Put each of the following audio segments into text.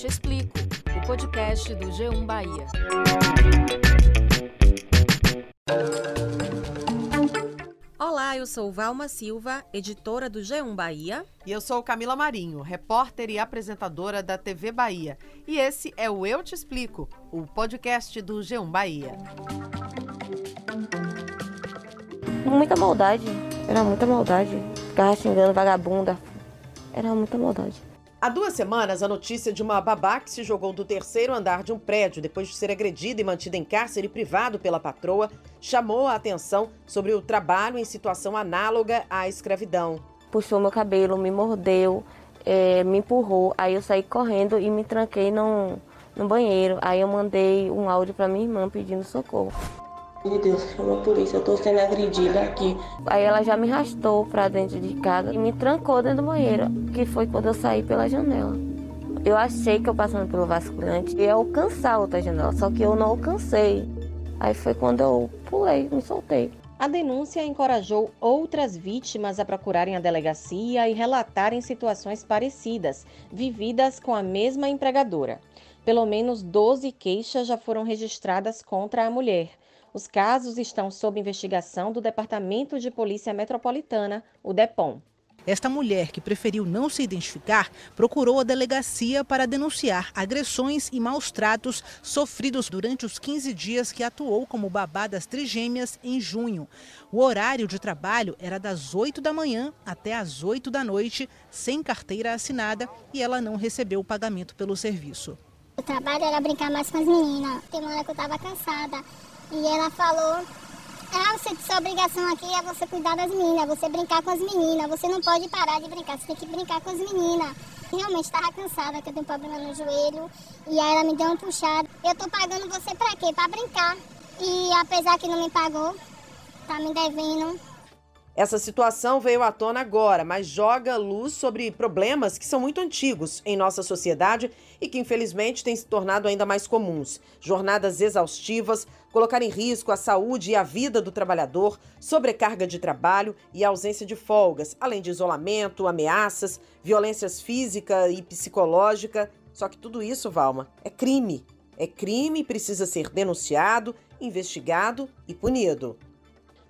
Te Explico, o podcast do G1 Bahia. Olá, eu sou Valma Silva, editora do G1 Bahia. E eu sou Camila Marinho, repórter e apresentadora da TV Bahia. E esse é o Eu Te Explico, o podcast do G1 Bahia. Muita maldade, era muita maldade. Ficava xingando vagabunda, era muita maldade. Há duas semanas, a notícia de uma babá que se jogou do terceiro andar de um prédio depois de ser agredida e mantida em cárcere privado pela patroa chamou a atenção sobre o trabalho em situação análoga à escravidão. Puxou meu cabelo, me mordeu, é, me empurrou. Aí eu saí correndo e me tranquei no, no banheiro. Aí eu mandei um áudio para minha irmã pedindo socorro. Meu Deus, chama a polícia, eu tô sendo agredida aqui. Aí ela já me arrastou pra dentro de casa e me trancou dentro do banheiro, que foi quando eu saí pela janela. Eu achei que eu passando pelo vasculhante ia alcançar outra janela, só que eu não alcancei. Aí foi quando eu pulei, me soltei. A denúncia encorajou outras vítimas a procurarem a delegacia e relatarem situações parecidas, vividas com a mesma empregadora. Pelo menos 12 queixas já foram registradas contra a mulher. Os casos estão sob investigação do Departamento de Polícia Metropolitana, o DEPOM. Esta mulher, que preferiu não se identificar, procurou a delegacia para denunciar agressões e maus tratos sofridos durante os 15 dias que atuou como babá das trigêmeas em junho. O horário de trabalho era das 8 da manhã até as 8 da noite, sem carteira assinada, e ela não recebeu o pagamento pelo serviço. O trabalho era brincar mais com as meninas. Tem uma hora que eu estava cansada. E ela falou, ah, você, sua obrigação aqui é você cuidar das meninas, você brincar com as meninas, você não pode parar de brincar, você tem que brincar com as meninas. Realmente estava cansada, que eu tenho um problema no joelho, e aí ela me deu um puxado. Eu tô pagando você pra quê? Pra brincar. E apesar que não me pagou, tá me devendo essa situação veio à tona agora, mas joga luz sobre problemas que são muito antigos em nossa sociedade e que infelizmente têm se tornado ainda mais comuns. Jornadas exaustivas, colocar em risco a saúde e a vida do trabalhador, sobrecarga de trabalho e ausência de folgas, além de isolamento, ameaças, violências física e psicológica. Só que tudo isso, Valma, é crime. É crime e precisa ser denunciado, investigado e punido.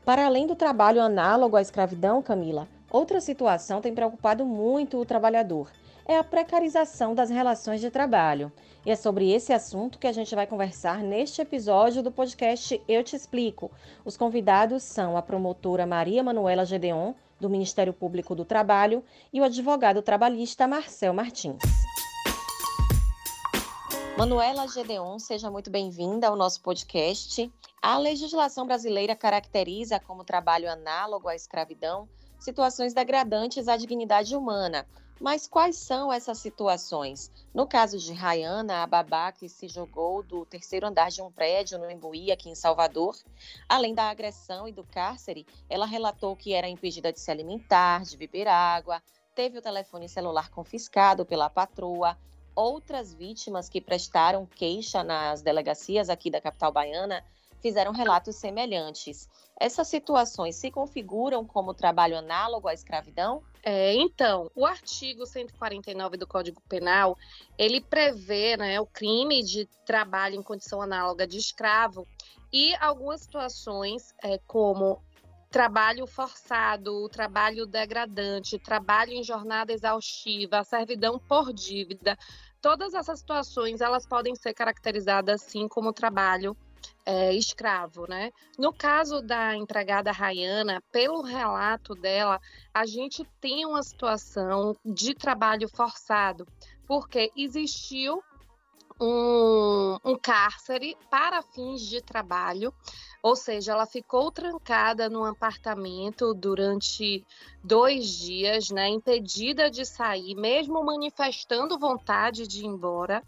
Para além do trabalho análogo à escravidão, Camila, outra situação tem preocupado muito o trabalhador. É a precarização das relações de trabalho. E é sobre esse assunto que a gente vai conversar neste episódio do podcast Eu Te Explico. Os convidados são a promotora Maria Manuela Gedeon, do Ministério Público do Trabalho, e o advogado trabalhista Marcel Martins. Manuela Gedeon, seja muito bem-vinda ao nosso podcast. A legislação brasileira caracteriza como trabalho análogo à escravidão situações degradantes à dignidade humana. Mas quais são essas situações? No caso de Rayana, a babá que se jogou do terceiro andar de um prédio no Embuí, aqui em Salvador, além da agressão e do cárcere, ela relatou que era impedida de se alimentar, de beber água, teve o telefone celular confiscado pela patroa, outras vítimas que prestaram queixa nas delegacias aqui da capital baiana fizeram relatos semelhantes. Essas situações se configuram como trabalho análogo à escravidão? É, então, o artigo 149 do Código Penal, ele prevê né, o crime de trabalho em condição análoga de escravo e algumas situações, é, como trabalho forçado, trabalho degradante, trabalho em jornada exaustiva, servidão por dívida, todas essas situações elas podem ser caracterizadas assim como trabalho é, escravo, né? No caso da empregada Rayana, pelo relato dela, a gente tem uma situação de trabalho forçado, porque existiu um, um cárcere para fins de trabalho, ou seja, ela ficou trancada num apartamento durante dois dias, né, impedida de sair, mesmo manifestando vontade de ir embora,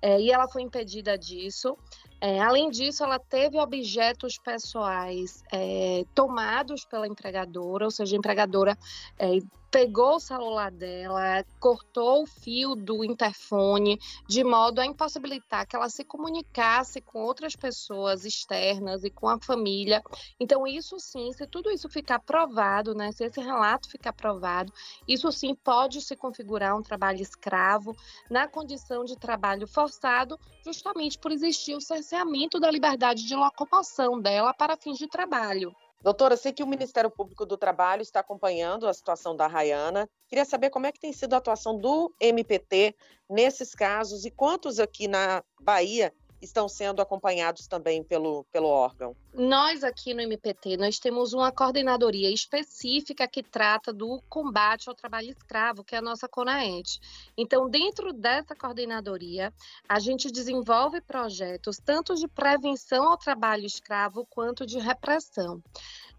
é, e ela foi impedida disso. É, além disso, ela teve objetos pessoais é, tomados pela empregadora, ou seja, a empregadora é, pegou o celular dela, cortou o fio do interfone, de modo a impossibilitar que ela se comunicasse com outras pessoas externas e com a família. Então, isso sim, se tudo isso ficar provado, né, se esse relato ficar provado, isso sim pode se configurar um trabalho escravo na condição de trabalho forçado, justamente por existir o cerceamento da liberdade de locomoção dela para fins de trabalho. Doutora, sei que o Ministério Público do Trabalho está acompanhando a situação da Rayana. Queria saber como é que tem sido a atuação do MPT nesses casos e quantos aqui na Bahia estão sendo acompanhados também pelo, pelo órgão? Nós aqui no MPT, nós temos uma coordenadoria específica que trata do combate ao trabalho escravo, que é a nossa CONAED. Então, dentro dessa coordenadoria, a gente desenvolve projetos tanto de prevenção ao trabalho escravo quanto de repressão.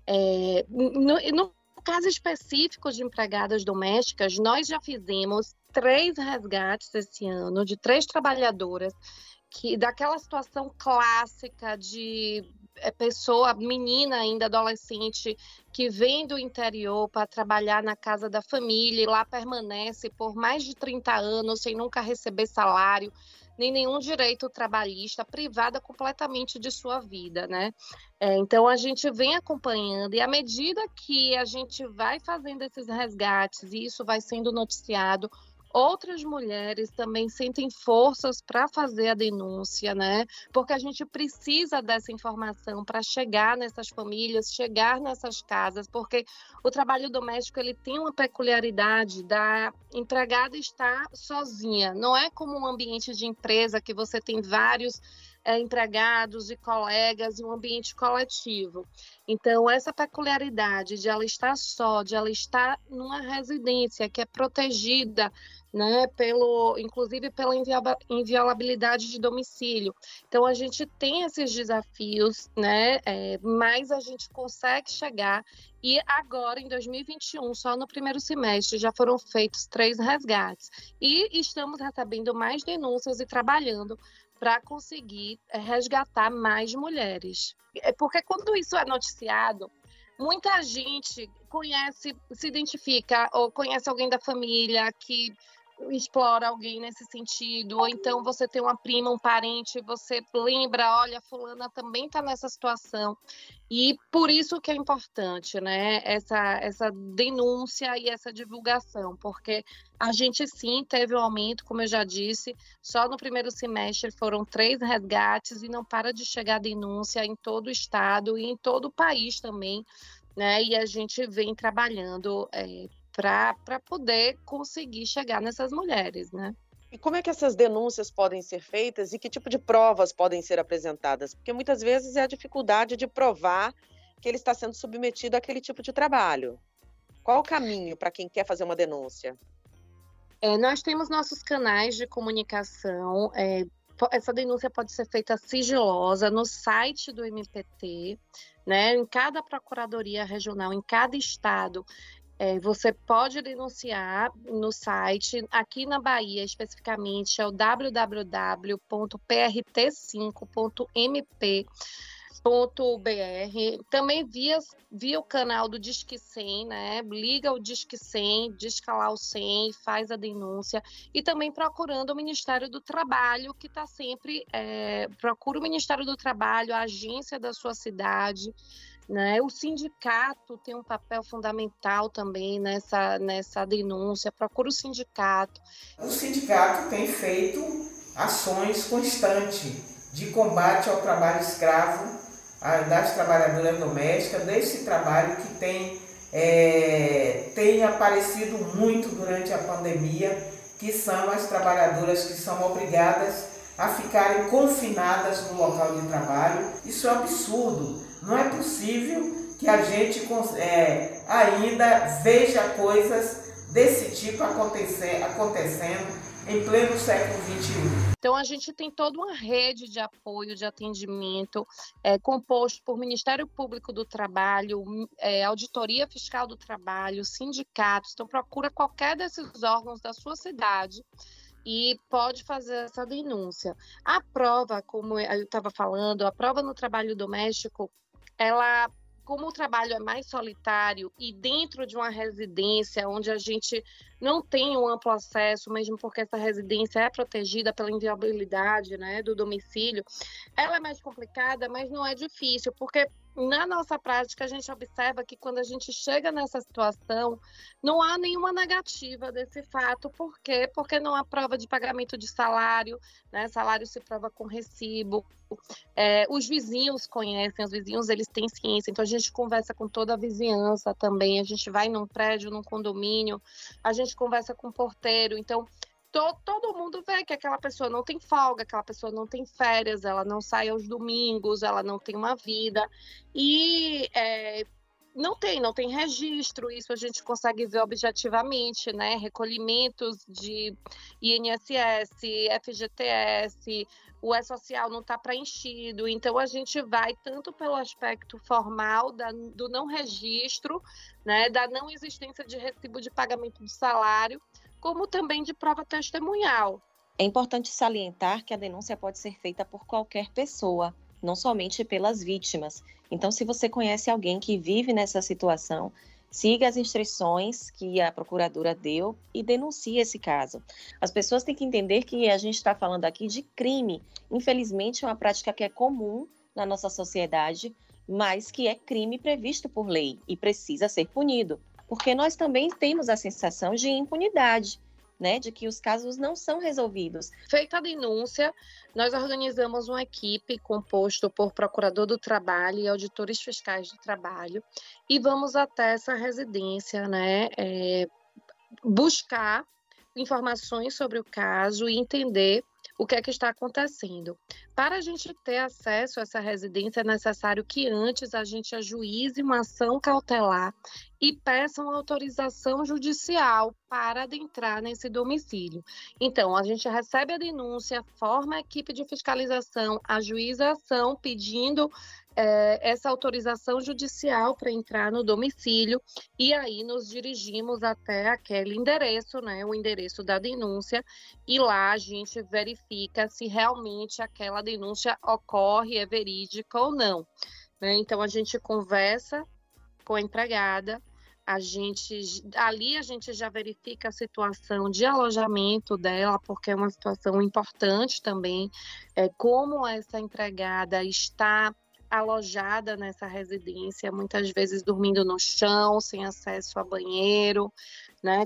É, no, no caso específico de empregadas domésticas, nós já fizemos três resgates esse ano de três trabalhadoras que daquela situação clássica de é, pessoa, menina ainda adolescente, que vem do interior para trabalhar na casa da família e lá permanece por mais de 30 anos sem nunca receber salário, nem nenhum direito trabalhista, privada completamente de sua vida, né? É, então a gente vem acompanhando e à medida que a gente vai fazendo esses resgates e isso vai sendo noticiado, outras mulheres também sentem forças para fazer a denúncia, né? Porque a gente precisa dessa informação para chegar nessas famílias, chegar nessas casas, porque o trabalho doméstico ele tem uma peculiaridade da empregada estar sozinha. Não é como um ambiente de empresa que você tem vários é, empregados e colegas e um ambiente coletivo. Então, essa peculiaridade de ela estar só, de ela estar numa residência que é protegida né, pelo, inclusive pela inviolabilidade de domicílio. Então a gente tem esses desafios, né, é, mas a gente consegue chegar e agora em 2021, só no primeiro semestre, já foram feitos três resgates e estamos recebendo mais denúncias e trabalhando para conseguir é, resgatar mais mulheres. É porque quando isso é noticiado, muita gente conhece, se identifica ou conhece alguém da família que explora alguém nesse sentido, ou então você tem uma prima, um parente, você lembra, olha, fulana também está nessa situação. E por isso que é importante, né, essa, essa denúncia e essa divulgação, porque a gente sim teve um aumento, como eu já disse, só no primeiro semestre foram três resgates e não para de chegar denúncia em todo o estado e em todo o país também, né, e a gente vem trabalhando é, para poder conseguir chegar nessas mulheres, né? E como é que essas denúncias podem ser feitas e que tipo de provas podem ser apresentadas? Porque muitas vezes é a dificuldade de provar que ele está sendo submetido àquele tipo de trabalho. Qual o caminho para quem quer fazer uma denúncia? É, nós temos nossos canais de comunicação. É, essa denúncia pode ser feita sigilosa no site do MPT, né? Em cada procuradoria regional, em cada estado, é, você pode denunciar no site, aqui na Bahia especificamente, é o www.prt5.mp.br, também via, via o canal do Disque 100, né? Liga o Disque 100, disca lá o 100, faz a denúncia, e também procurando o Ministério do Trabalho, que está sempre, é, procura o Ministério do Trabalho, a agência da sua cidade, né? O sindicato tem um papel fundamental também nessa, nessa denúncia, procura o sindicato. O sindicato tem feito ações constantes de combate ao trabalho escravo das trabalhadoras domésticas, desse trabalho que tem, é, tem aparecido muito durante a pandemia, que são as trabalhadoras que são obrigadas a ficarem confinadas no local de trabalho. Isso é um absurdo. Não é possível que a gente é, ainda veja coisas desse tipo acontecer, acontecendo em pleno século XXI. Então, a gente tem toda uma rede de apoio, de atendimento, é, composto por Ministério Público do Trabalho, é, Auditoria Fiscal do Trabalho, sindicatos. Então, procura qualquer desses órgãos da sua cidade e pode fazer essa denúncia. A prova, como eu estava falando, a prova no trabalho doméstico, ela como o trabalho é mais solitário e dentro de uma residência onde a gente não tem um amplo acesso, mesmo porque essa residência é protegida pela inviolabilidade né, do domicílio, ela é mais complicada, mas não é difícil, porque na nossa prática, a gente observa que quando a gente chega nessa situação, não há nenhuma negativa desse fato. Por quê? Porque não há prova de pagamento de salário, né? Salário se prova com recibo. É, os vizinhos conhecem, os vizinhos eles têm ciência, então a gente conversa com toda a vizinhança também. A gente vai num prédio, num condomínio, a gente conversa com o porteiro. Então, to, todo mundo vê que aquela pessoa não tem folga, aquela pessoa não tem férias, ela não sai aos domingos, ela não tem uma vida. E é, não tem, não tem registro, isso a gente consegue ver objetivamente, né? Recolhimentos de INSS, FGTS, o E-Social não está preenchido, então a gente vai tanto pelo aspecto formal da, do não registro, né? Da não existência de recibo de pagamento de salário, como também de prova testemunhal. É importante salientar que a denúncia pode ser feita por qualquer pessoa, não somente pelas vítimas. Então, se você conhece alguém que vive nessa situação, siga as instruções que a procuradora deu e denuncie esse caso. As pessoas têm que entender que a gente está falando aqui de crime. Infelizmente, é uma prática que é comum na nossa sociedade, mas que é crime previsto por lei e precisa ser punido porque nós também temos a sensação de impunidade. Né, de que os casos não são resolvidos. Feita a denúncia, nós organizamos uma equipe composta por procurador do trabalho e auditores fiscais do trabalho e vamos até essa residência, né, é, buscar informações sobre o caso e entender o que é que está acontecendo. Para a gente ter acesso a essa residência, é necessário que antes a gente ajuize uma ação cautelar e peça uma autorização judicial para adentrar nesse domicílio. Então, a gente recebe a denúncia, forma a equipe de fiscalização, ajuiza a ação pedindo é, essa autorização judicial para entrar no domicílio e aí nos dirigimos até aquele endereço, né, o endereço da denúncia, e lá a gente verifica se realmente aquela denúncia ocorre, é verídica ou não. Né? Então a gente conversa com a empregada, a gente ali a gente já verifica a situação de alojamento dela, porque é uma situação importante também, é, como essa empregada está alojada nessa residência, muitas vezes dormindo no chão, sem acesso a banheiro, né,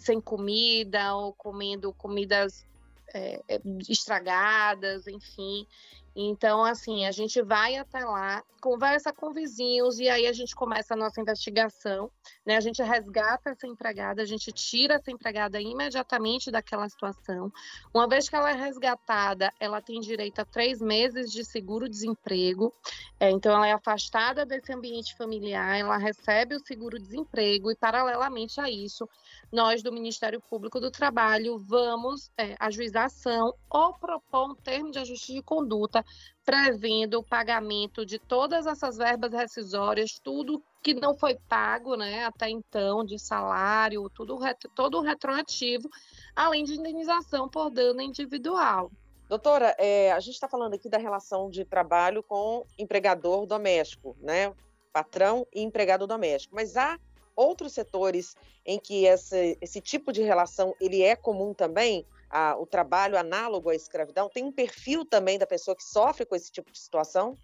sem comida ou comendo comidas é, estragadas, enfim. Então, assim, a gente vai até lá, conversa com vizinhos e aí a gente começa a nossa investigação, né? A gente resgata essa empregada, a gente tira essa empregada imediatamente daquela situação. Uma vez que ela é resgatada, ela tem direito a três meses de seguro-desemprego. É, então, ela é afastada desse ambiente familiar, ela recebe o seguro-desemprego e, paralelamente a isso, nós do Ministério Público do Trabalho vamos é, ajuizar ação ou propor um termo de ajuste de conduta prevendo o pagamento de todas essas verbas rescisórias, tudo que não foi pago né, até então, de salário, tudo, todo retroativo, além de indenização por dano individual. Doutora, é, a gente está falando aqui da relação de trabalho com empregador doméstico, né? Patrão e empregado doméstico. Mas há outros setores em que esse, esse tipo de relação ele é comum também? A, o trabalho análogo à escravidão? Tem um perfil também da pessoa que sofre com esse tipo de situação?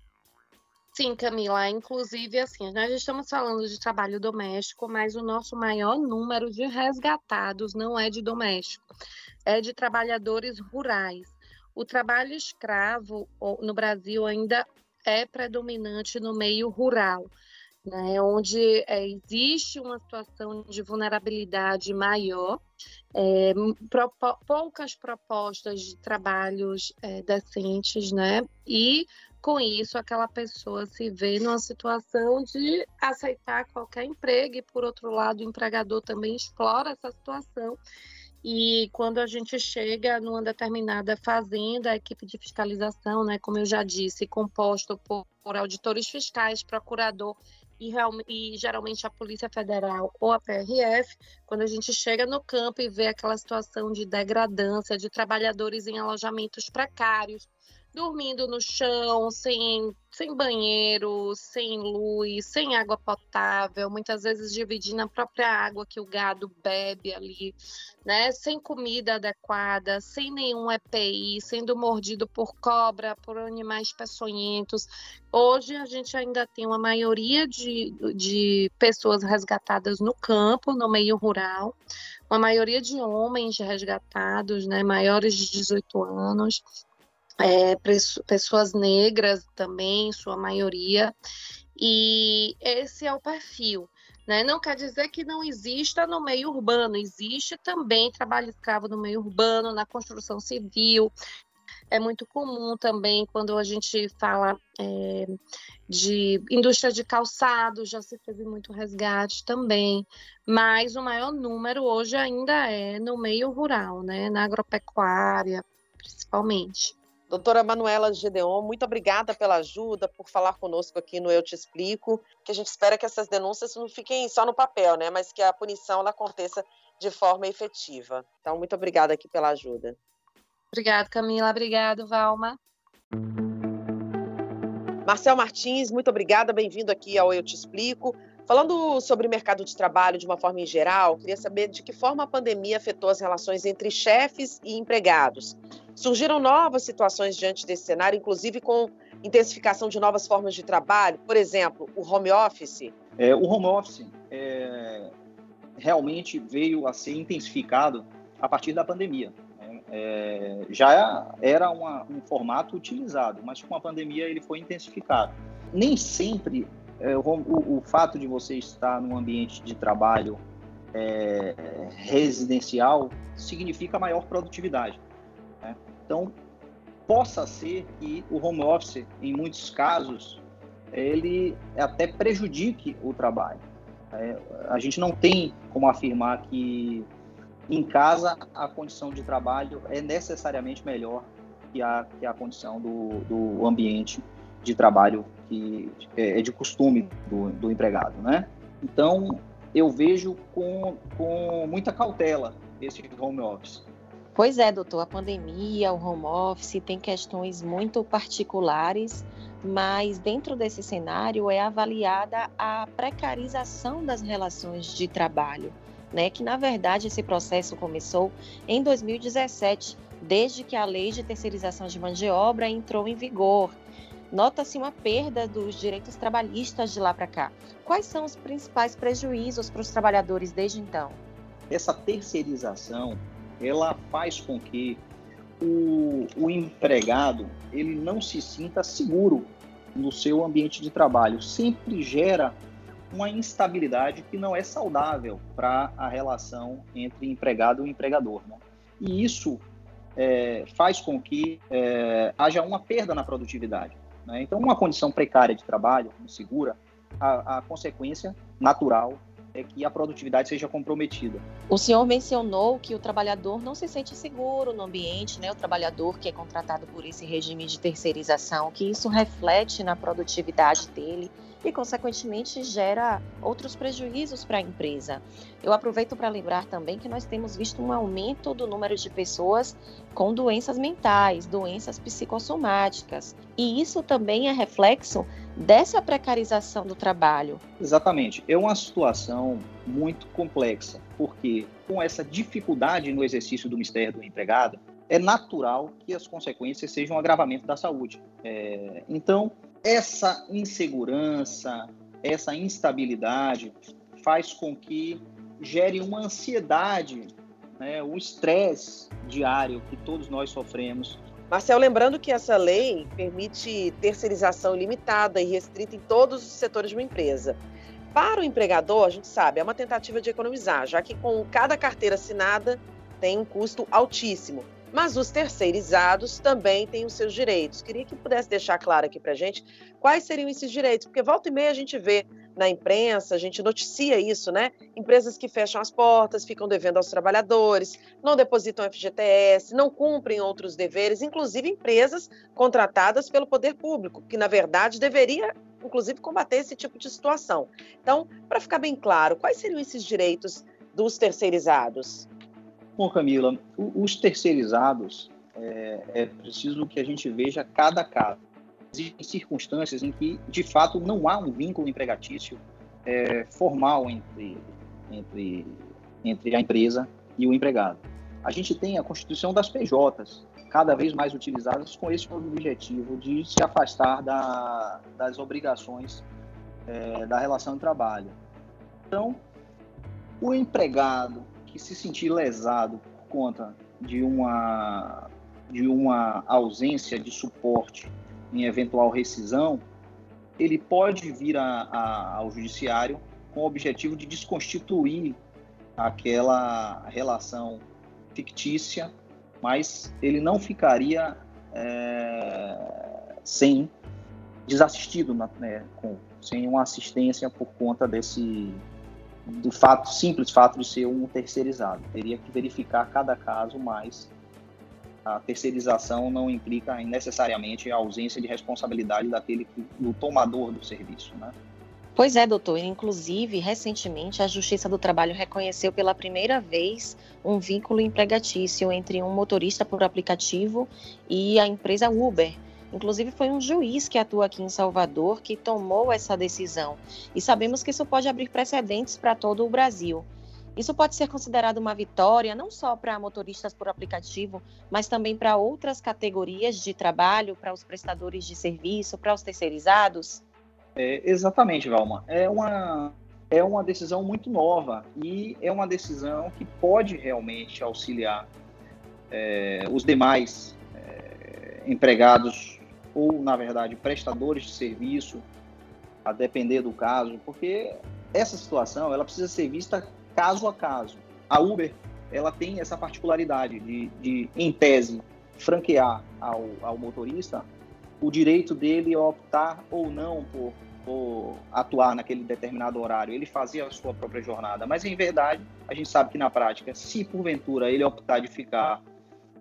Sim, Camila. Inclusive, assim, nós estamos falando de trabalho doméstico, mas o nosso maior número de resgatados não é de doméstico, é de trabalhadores rurais. O trabalho escravo no Brasil ainda é predominante no meio rural né, onde é, existe uma situação de vulnerabilidade maior, é, poucas propostas de trabalhos é, decentes, né, e com isso aquela pessoa se vê numa situação de aceitar qualquer emprego e por outro lado o empregador também explora essa situação. E quando a gente chega numa determinada fazenda, a equipe de fiscalização, né, como eu já disse, composto por, por auditores fiscais, procurador e, e, geralmente a Polícia Federal ou a PRF, quando a gente chega no campo e vê aquela situação de degradância de trabalhadores em alojamentos precários, dormindo no chão, sem, sem banheiro, sem luz, sem água potável, muitas vezes dividindo a própria água que o gado bebe ali, né? Sem comida adequada, sem nenhum EPI, sendo mordido por cobra, por animais peçonhentos. Hoje a gente ainda tem uma maioria de, de pessoas resgatadas no campo, no meio rural, uma maioria de homens resgatados, né, maiores de 18 anos, é, pessoas negras também, sua maioria, e esse é o perfil. Né? Não quer dizer que não exista no meio urbano, existe também trabalho escravo no meio urbano, na construção civil. É muito comum também quando a gente fala é, de indústria de calçado, já se teve muito resgate também, mas o maior número hoje ainda é no meio rural, né? na agropecuária, principalmente. Doutora Manuela Gedeon, muito obrigada pela ajuda, por falar conosco aqui no Eu Te Explico, que a gente espera que essas denúncias não fiquem só no papel, né, mas que a punição ela aconteça de forma efetiva. Então, muito obrigada aqui pela ajuda. Obrigada, Camila. Obrigado, Valma. Marcel Martins, muito obrigada. Bem-vindo aqui ao Eu Te Explico. Falando sobre mercado de trabalho de uma forma em geral, queria saber de que forma a pandemia afetou as relações entre chefes e empregados. Surgiram novas situações diante desse cenário, inclusive com intensificação de novas formas de trabalho, por exemplo, o home office? É, o home office é, realmente veio a ser intensificado a partir da pandemia. Né? É, já era uma, um formato utilizado, mas com a pandemia ele foi intensificado. Nem sempre é, o, o, fato de você estar num ambiente de trabalho é, residencial significa maior produtividade. Né? Então, possa ser que o home office, em muitos casos, ele até prejudique o trabalho. É, a gente não tem como afirmar que em casa a condição de trabalho é necessariamente melhor que a, que a condição do, do ambiente de trabalho que é, é de costume do, do empregado, né? Então, eu vejo com, com muita cautela esse home office. Pois é, doutor, a pandemia, o home office tem questões muito particulares, mas dentro desse cenário é avaliada a precarização das relações de trabalho, né? Que na verdade esse processo começou em 2017, desde que a lei de terceirização de mão de obra entrou em vigor nota-se uma perda dos direitos trabalhistas de lá para cá. Quais são os principais prejuízos para os trabalhadores desde então? Essa terceirização, ela faz com que o, o empregado ele não se sinta seguro no seu ambiente de trabalho. Sempre gera uma instabilidade que não é saudável para a relação entre empregado e empregador. Né? E isso é, faz com que é, haja uma perda na produtividade. Né? Então, uma condição precária de trabalho, insegura, a, a consequência natural é que a produtividade seja comprometida. O senhor mencionou que o trabalhador não se sente seguro no ambiente, né? O trabalhador que é contratado por esse regime de terceirização, que isso reflete na produtividade dele e, consequentemente, gera outros prejuízos para a empresa. Eu aproveito para lembrar também que nós temos visto um aumento do número de pessoas com doenças mentais, doenças psicossomáticas, e isso também é reflexo dessa precarização do trabalho. Exatamente. É uma situação muito complexa, porque com essa dificuldade no exercício do mistério do empregado, é natural que as consequências sejam um agravamento da saúde. É, então, essa insegurança, essa instabilidade faz com que gere uma ansiedade, né, um estresse diário que todos nós sofremos. Marcel, lembrando que essa lei permite terceirização ilimitada e restrita em todos os setores de uma empresa. Para o empregador, a gente sabe, é uma tentativa de economizar, já que com cada carteira assinada tem um custo altíssimo. Mas os terceirizados também têm os seus direitos. Queria que pudesse deixar claro aqui para gente quais seriam esses direitos, porque volta e meia a gente vê na imprensa, a gente noticia isso, né? Empresas que fecham as portas, ficam devendo aos trabalhadores, não depositam FGTS, não cumprem outros deveres, inclusive empresas contratadas pelo poder público, que na verdade deveria, inclusive, combater esse tipo de situação. Então, para ficar bem claro, quais seriam esses direitos dos terceirizados? Bom, Camila, os terceirizados, é, é preciso que a gente veja cada caso. Existem circunstâncias em que, de fato, não há um vínculo empregatício é, formal entre, entre, entre a empresa e o empregado. A gente tem a constituição das PJs, cada vez mais utilizadas com esse objetivo de se afastar da, das obrigações é, da relação de trabalho. Então, o empregado que se sentir lesado por conta de uma, de uma ausência de suporte em eventual rescisão, ele pode vir a, a, ao judiciário com o objetivo de desconstituir aquela relação fictícia, mas ele não ficaria é, sem desassistido, né, com, sem uma assistência por conta desse do fato simples fato de ser um terceirizado. Teria que verificar cada caso, mas a terceirização não implica necessariamente a ausência de responsabilidade daquele do tomador do serviço, né? Pois é, doutor. Inclusive, recentemente, a Justiça do Trabalho reconheceu pela primeira vez um vínculo empregatício entre um motorista por aplicativo e a empresa Uber. Inclusive, foi um juiz que atua aqui em Salvador que tomou essa decisão. E sabemos que isso pode abrir precedentes para todo o Brasil. Isso pode ser considerado uma vitória não só para motoristas por aplicativo, mas também para outras categorias de trabalho, para os prestadores de serviço, para os terceirizados? É, exatamente, Valma. É uma, é uma decisão muito nova e é uma decisão que pode realmente auxiliar é, os demais empregados ou, na verdade, prestadores de serviço, a depender do caso, porque essa situação ela precisa ser vista caso a caso. A Uber ela tem essa particularidade de, de em tese, franquear ao, ao motorista o direito dele optar ou não por, por, atuar naquele determinado horário, ele fazia a sua própria jornada. Mas, em verdade, a gente sabe que na prática, se porventura ele optar de ficar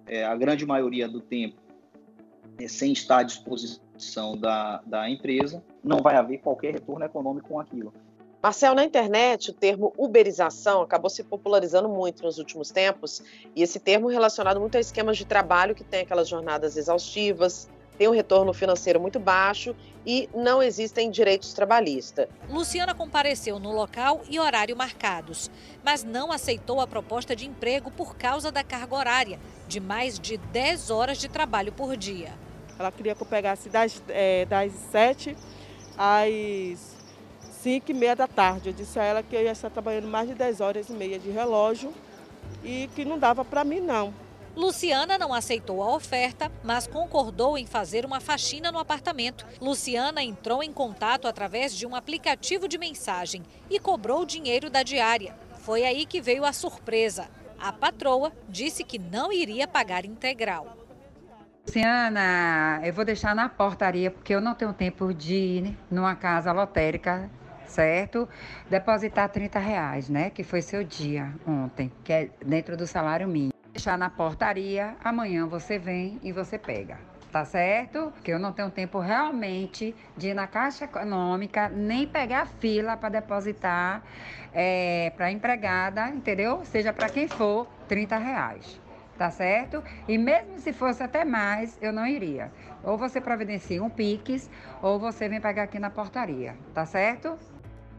é, a grande maioria do tempo sem estar à disposição da, da empresa, não vai haver qualquer retorno econômico com aquilo. Marcel, na internet, o termo uberização acabou se popularizando muito nos últimos tempos, e esse termo relacionado muito a esquemas de trabalho que tem aquelas jornadas exaustivas, tem um retorno financeiro muito baixo e não existem direitos trabalhistas. Luciana compareceu no local e horário marcados, mas não aceitou a proposta de emprego por causa da carga horária, de mais de 10 horas de trabalho por dia. Ela queria que eu pegasse das, é, das 7 às 5 e meia da tarde. Eu disse a ela que eu ia estar trabalhando mais de 10 horas e meia de relógio e que não dava para mim não. Luciana não aceitou a oferta, mas concordou em fazer uma faxina no apartamento. Luciana entrou em contato através de um aplicativo de mensagem e cobrou dinheiro da diária. Foi aí que veio a surpresa. A patroa disse que não iria pagar integral. Luciana, eu vou deixar na portaria porque eu não tenho tempo de ir numa casa lotérica certo? Depositar 30 reais, né? Que foi seu dia ontem, que é dentro do salário mínimo. Deixar na portaria, amanhã você vem e você pega. Tá certo? Que eu não tenho tempo realmente de ir na Caixa Econômica, nem pegar fila para depositar é, para empregada, entendeu? Seja para quem for, 30 reais tá certo? E mesmo se fosse até mais, eu não iria. Ou você providencia um Pix, ou você vem pagar aqui na portaria, tá certo?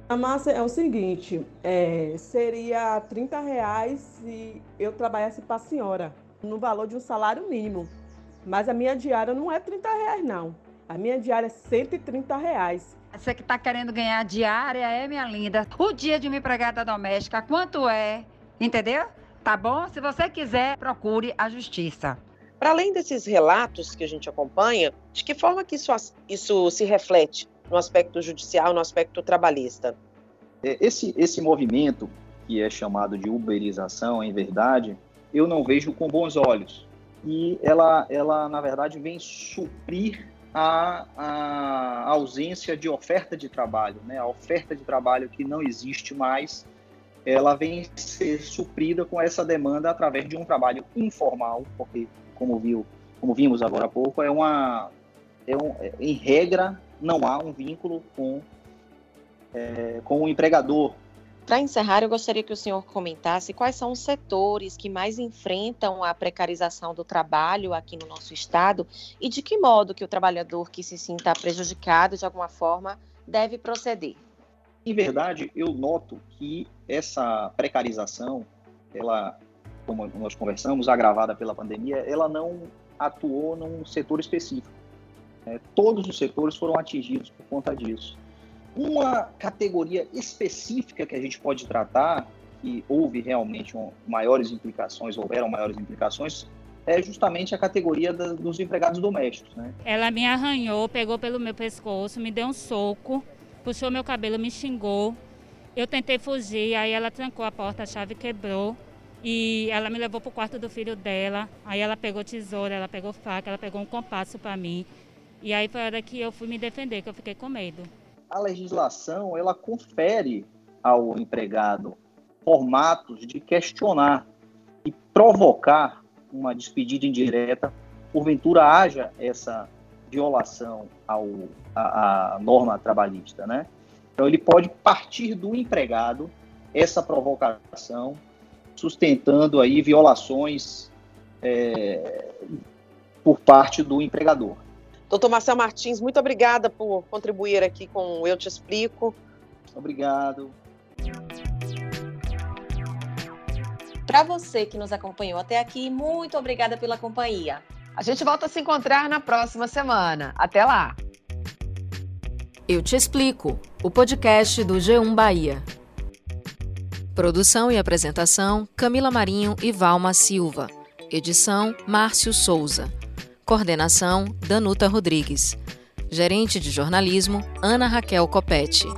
A massa é o seguinte, é, seria 30 reais se eu trabalhasse para a senhora, no valor de um salário mínimo. Mas a minha diária não é 30 reais, não. A minha diária é 130 reais. Você que está querendo ganhar diária é, minha linda. O dia de uma empregada doméstica, quanto é? Entendeu? Tá bom? Se você quiser, procure a justiça. Para além desses relatos que a gente acompanha, de que forma que isso, isso se reflete no aspecto judicial, no aspecto trabalhista? É, esse, esse movimento, que é chamado de uberização, em verdade, eu não vejo com bons olhos. E ela, ela na verdade, vem suprir a, a ausência de oferta de trabalho. Né? A oferta de trabalho que não existe mais, ela vem ser suprida com essa demanda através de um trabalho informal, porque, como, viu, como vimos agora há pouco, é uma, é um, é, em regra, não há um vínculo com, é, com o empregador. Para encerrar, eu gostaria que o senhor comentasse quais são os setores que mais enfrentam a precarização do trabalho aqui no nosso estado e de que modo que o trabalhador que se sinta prejudicado de alguma forma deve proceder. Em verdade, eu noto que essa precarização, ela, como nós conversamos, agravada pela pandemia, ela não atuou num setor específico. É, todos os setores foram atingidos por conta disso. Uma categoria específica que a gente pode tratar, que houve realmente um, maiores implicações, houveram maiores implicações, é justamente a categoria da, dos empregados domésticos. Né? Ela me arranhou, pegou pelo meu pescoço, me deu um soco, puxou meu cabelo, me xingou. Eu tentei fugir, aí ela trancou a porta, a chave quebrou. E ela me levou para o quarto do filho dela. Aí ela pegou tesoura, ela pegou faca, ela pegou um compasso para mim. E aí foi a hora que eu fui me defender, que eu fiquei com medo a legislação ela confere ao empregado formatos de questionar e provocar uma despedida indireta, porventura haja essa violação ao, à, norma trabalhista, né? Então ele pode partir do empregado essa provocação, sustentando aí violações é, por parte do empregador. Doutor Marcel Martins, muito obrigada por contribuir aqui com o Eu Te Explico. Obrigado. Para você que nos acompanhou até aqui, muito obrigada pela companhia. A gente volta a se encontrar na próxima semana. Até lá! Eu Te Explico, o podcast do G1 Bahia. Produção e apresentação: Camila Marinho e Valma Silva. Edição: Márcio Souza. Coordenação: Danuta Rodrigues. Gerente de jornalismo: Ana Raquel Copete.